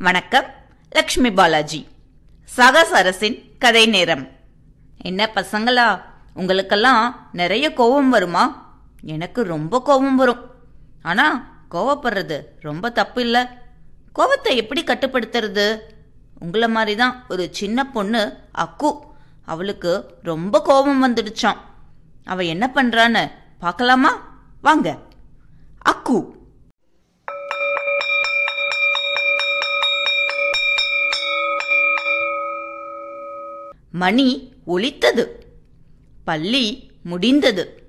வணக்கம் லக்ஷ்மி பாலாஜி. சகஸ் அரசின் கதை நேரம். என்ன பசங்களா உங்களுக்கெல்லாம் நிறைய கோபம் வருமா? எனக்கு ரொம்ப கோபம் வரும். ஆனா கோவப்படுறது ரொம்ப தப்பு இல்ல. கோபத்தை எப்படி கட்டுப்படுத்துறது? உங்களை மாதிரி தான் ஒரு சின்ன பொண்ணு அக்கு அவளுக்கு ரொம்ப கோபம் வந்துடுச்சான் அவ என்ன பண்றான்னு பார்க்கலாமா? வாங்க. அக்கு மணி ஒலித்தது. பள்ளி முடிந்தது.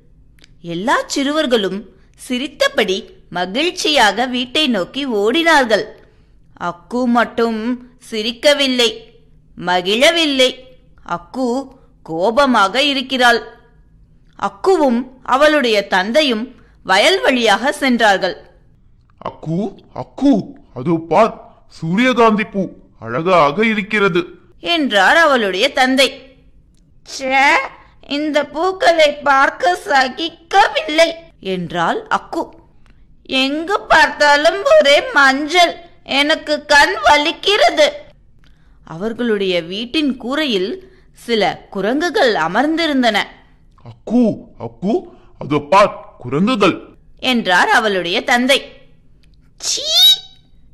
எல்லா சிறுவர்களும் சிரித்தபடி மகிழ்ச்சியாக வீட்டை நோக்கி ஓடினார்கள். அக்கு மட்டும் சிரிக்கவில்லை மகிழவில்லை. அக்கு கோபமாக இருக்கிறாள். அக்குவும் அவளுடைய தந்தையும் வயல் வழியாக சென்றார்கள். அக்கு அக்கு அது பார் சூரியகாந்தி பூ அழகாக இருக்கிறது. என்றார் அவளுடைய தந்தை. ச்சே இந்த பூக்களை பார்க்க சகிக்கவில்லை என்றாள் அக்கு. எங்கு பார்த்தாலும் ஒரே மஞ்சள் எனக்கு கண் வலிக்கிறது. அவர்களுடைய வீட்டின் கூரையில் சில குரங்குகள் அமர்ந்திருந்தன. அக்கு அக்கு அதோ பார் குரங்குகள். என்றார் அவளுடைய தந்தை. சீ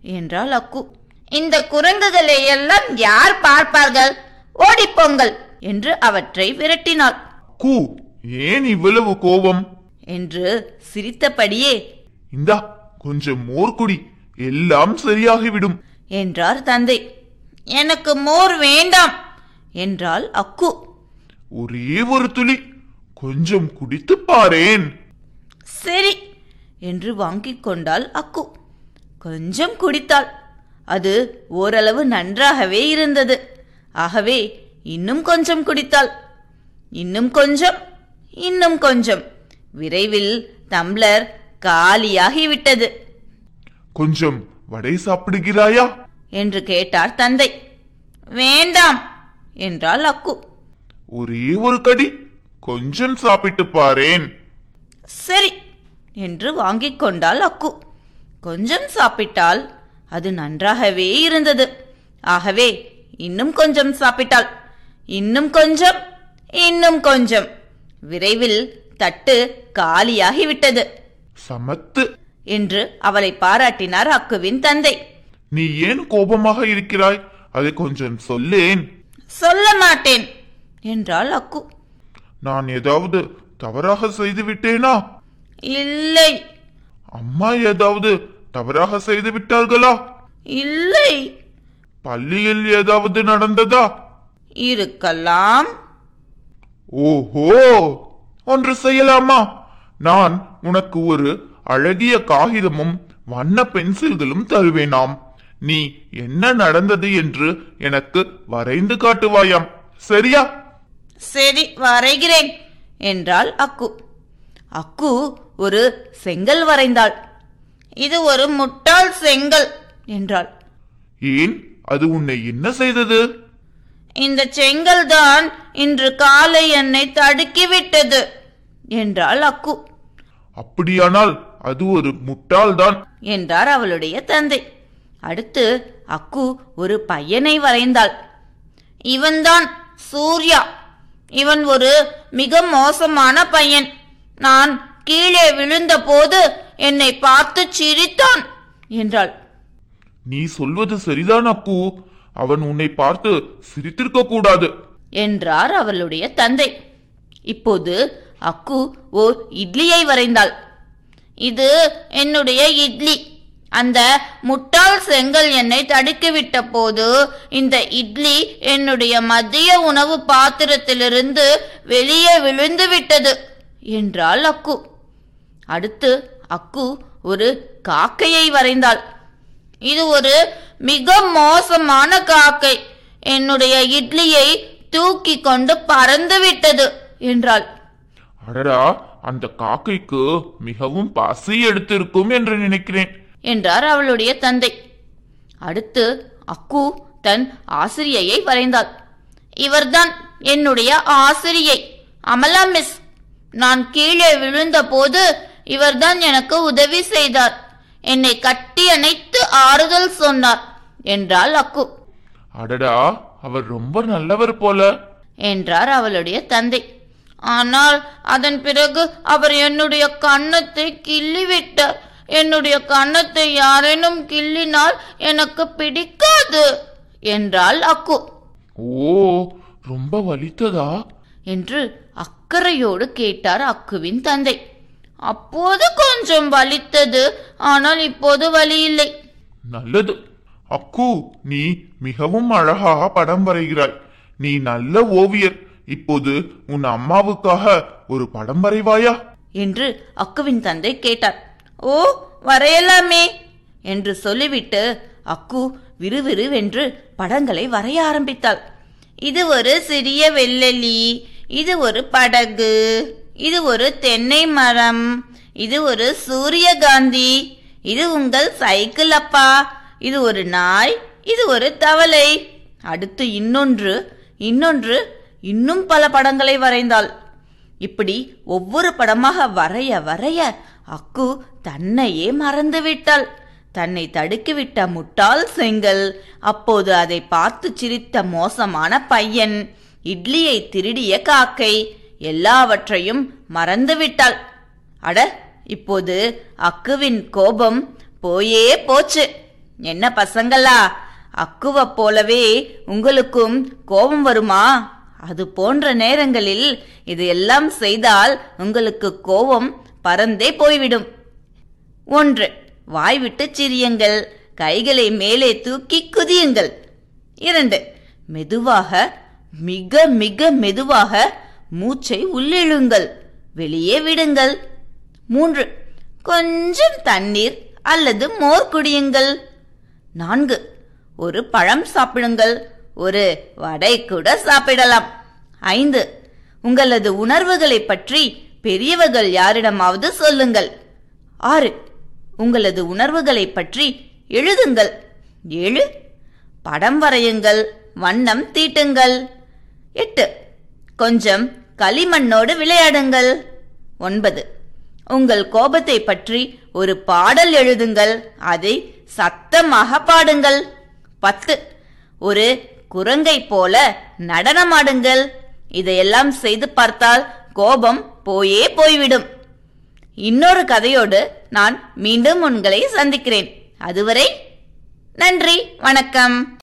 என்றாள் அக்கு. இந்த குரங்குகளை எல்லாம் யார் பார்ப்பார்கள்? ஓடிப்போங்கள் என்று அவற்றை விரட்டினாள். அக்கு ஏன் இவ்வளவு கோபம்? என்று சிரித்தபடியே இந்தா கொஞ்சம் மோர் குடி எல்லாம் சரியாகிவிடும். என்றார் தந்தை. எனக்கு மோர் வேண்டாம் என்றாள் அக்கு. ஒரே ஒரு துளி கொஞ்சம் குடித்து பாரேன். சரி என்று வாங்கிக் கொண்டாள் அக்கு. கொஞ்சம் குடித்தாள். அது ஓரளவு நன்றாகவே இருந்தது. ஆகவே இன்னும் கொஞ்சம் குடித்தாள். இன்னும் கொஞ்சம் இன்னும் கொஞ்சம். விரைவில் டம்ளர் காலியாகிவிட்டது. கொஞ்சம் வடை சாப்பிடுகிறாயா? என்று கேட்டார் தந்தை. வேண்டாம் என்றாள் அக்கு. ஒரே ஒரு கடி கொஞ்சம் சாப்பிட்டு பாரேன். சரி என்று வாங்கிக் கொண்டாள் அக்கு. கொஞ்சம் சாப்பிட்டால் அது நன்றாகவே இருந்தது. ஆகவே இன்னும் கொஞ்சம் சாப்பிட்டாள். இன்னும் கொஞ்சம் இன்னும் கொஞ்சம். விரைவில் தட்டு காலியாகிவிட்டது. சமத்து. என்று அவளை பாராட்டினார் அக்குவின் தந்தை. நீ ஏன் கோபமாக இருக்கிறாய்? அதை கொஞ்சம் சொல்லேன். சொல்ல மாட்டேன் என்றாள் அக்கு. நான் ஏதாவது தவறாக செய்து விட்டேனா இல்லை. அம்மா ஏதாவது தவறாக செய்து விட்டார்களா இல்லை. பள்ளியில் ஏதாவது நடந்ததா? இருக்கலாம். ஓஹோ! ஒன்று செய்யலாமா? நான் உனக்கு ஒரு அழகிய காகிதமும் வண்ண பென்சில்களும் தருவேனாம். நீ என்ன நடந்தது என்று எனக்கு வரைந்து காட்டுவாயாம். சரியா? சரி வரைகிறேன் என்றாள் அக்கு. அக்கு ஒரு செங்கல் வரைந்தாள். இது ஒரு முட்டாள் செங்கல் என்றாள். ஏன்? அது உன்னை என்ன செய்தது? இந்த செங்கல் தான் இன்று காலை என்னை தடுக்கிவிட்டது என்றாள் அக்கு. அப்படியானால் அது ஒரு முட்டாள்தான். என்றார் அவளுடைய தந்தை. அடுத்து அக்கு ஒரு பையனை வரைந்தாள். இவன்தான் சூர்யா. இவன் ஒரு மிக மோசமான பையன். நான் கீழே விழுந்தபோது என்னை பார்த்து சிரித்தான் என்றாள். நீ சொல்வது சரிதான் அக்கு அவன் உன்னை பார்த்து சிரித்திருக்க கூடாது. என்றார் அவளுடைய தந்தை. இப்போது அக்கு ஓர் இட்லியை வரைந்தாள். இது என்னுடைய இட்லி. அந்த முட்டாள் செங்கல் என்னை தடுக்கிவிட்ட போது இந்த இட்லி என்னுடைய மதிய உணவு பாத்திரத்திலிருந்து வெளியே விழுந்து விட்டது என்றாள் அக்கு. அடுத்து அக்கு ஒரு காக்கையை வரைந்தாள். இது ஒரு மிக மோசமான காக்கை. என்னுடைய இட்லியை தூக்கி கொண்டு பறந்து விட்டது என்றாள். அடடா அந்த காக்கைக்கு மிகவும் பசி எடுத்திருக்கும் என்று நினைக்கிறேன் என்றார் அவளுடைய தந்தை. அடுத்து அக்கு தன் ஆசிரியையை வரைந்தாள். இவர்தான் என்னுடைய ஆசிரியை அமலா மிஸ். நான் கீழே விழுந்தபோது இவர்தான் எனக்கு உதவி செய்தார். என்னை கட்டி அணைத்து ஆறுதல் சொன்னார் என்றாள் அக்கு. அடடா அவர் ரொம்ப நல்லவர் போல. என்றார் அவளுடைய தந்தை. ஆனால் அதன் பிறகு அவர் என்னுடைய கன்னத்தை கிள்ளி விட்டார் என்னுடைய கன்னத்தை யாரேனும் கிள்ளினால் எனக்கு பிடிக்காது என்றாள் அக்கு. ஓ ரொம்ப வலித்ததா? என்று அக்கறையோடு கேட்டார் அக்குவின் தந்தை. அப்போது கொஞ்சம் வலித்தது ஆனால் இப்போது வலி இல்லை நல்லது. அக்கு நீ மிகவும் அழகா படம் வரைகிறாய். நீ நல்ல ஓவியர். இப்போது உன் அம்மாவுக்காக ஒரு படம் வரைவாயா? என்று அக்குவின் தந்தை கேட்டார். ஓ வரையலாமே என்று சொல்லிவிட்டு அக்கு விறுவிறுவென்று படங்களை வரைய ஆரம்பித்தாள். இது ஒரு சிறிய வெள்ளெலி இது ஒரு படகு. இது ஒரு தென்னை மரம். இது ஒரு சூரியகாந்தி. இது உங்கள் சைக்கிள் அப்பா. இது ஒரு நாய். இது ஒரு தவளை. அடுத்து இன்னொன்று. இன்னொன்று இன்னும் பல படங்களை வரைந்தாள். இப்படி ஒவ்வொரு படமாக வரைய வரைய அக்கு தன்னையே மறந்து விட்டாள். தன்னை தடுக்கிவிட்ட முட்டாள் செங்கல். அப்போது அதை பார்த்து சிரித்த மோசமான பையன். இட்லியை திருடிய காக்கை. எல்லாவற்றையும் மறந்து விட்டாள் அட இப்போது அக்குவின் கோபம் போயே போச்சு. என்ன பசங்களா அக்குவ போலவே உங்களுக்கும் கோபம் வருமா? அது போன்ற நேரங்களில் இது எல்லாம் செய்தால் உங்களுக்கு கோபம் பறந்தே போய்விடும். ஒன்று வாய்விட்டு சிரியுங்கள். கைகளை மேலே தூக்கி குதியுங்கள். இரண்டு மெதுவாக மிக மிக மெதுவாக மூச்சை உள்ளிழுங்கள். வெளியே விடுங்கள். மூன்று கொஞ்சம் தண்ணீர் அல்லது மோர் குடியுங்கள். நான்கு ஒரு பழம் சாப்பிடுங்கள். ஒரு வடை கூட சாப்பிடலாம். ஐந்து உங்களது உணர்வுகளை பற்றி பெரியவர்கள் யாரிடமாவது சொல்லுங்கள். ஆறு உங்களது உணர்வுகளை பற்றி எழுதுங்கள். ஏழு படம் வரையுங்கள். வண்ணம் தீட்டுங்கள். எட்டு கொஞ்சம் களிமண்ணோடு விளையாடுங்கள். ஒன்பது. உங்கள் கோபத்தை பற்றி ஒரு பாடல் எழுதுங்கள். அதை சத்தமாக பாடுங்கள். பத்து. ஒரு குரங்கை போல நடனமாடுங்கள். இதையெல்லாம் செய்து பார்த்தால் கோபம் போயே போய்விடும். இன்னொரு கதையோடு நான் மீண்டும் உங்களை சந்திக்கிறேன். அதுவரை நன்றி. வணக்கம்.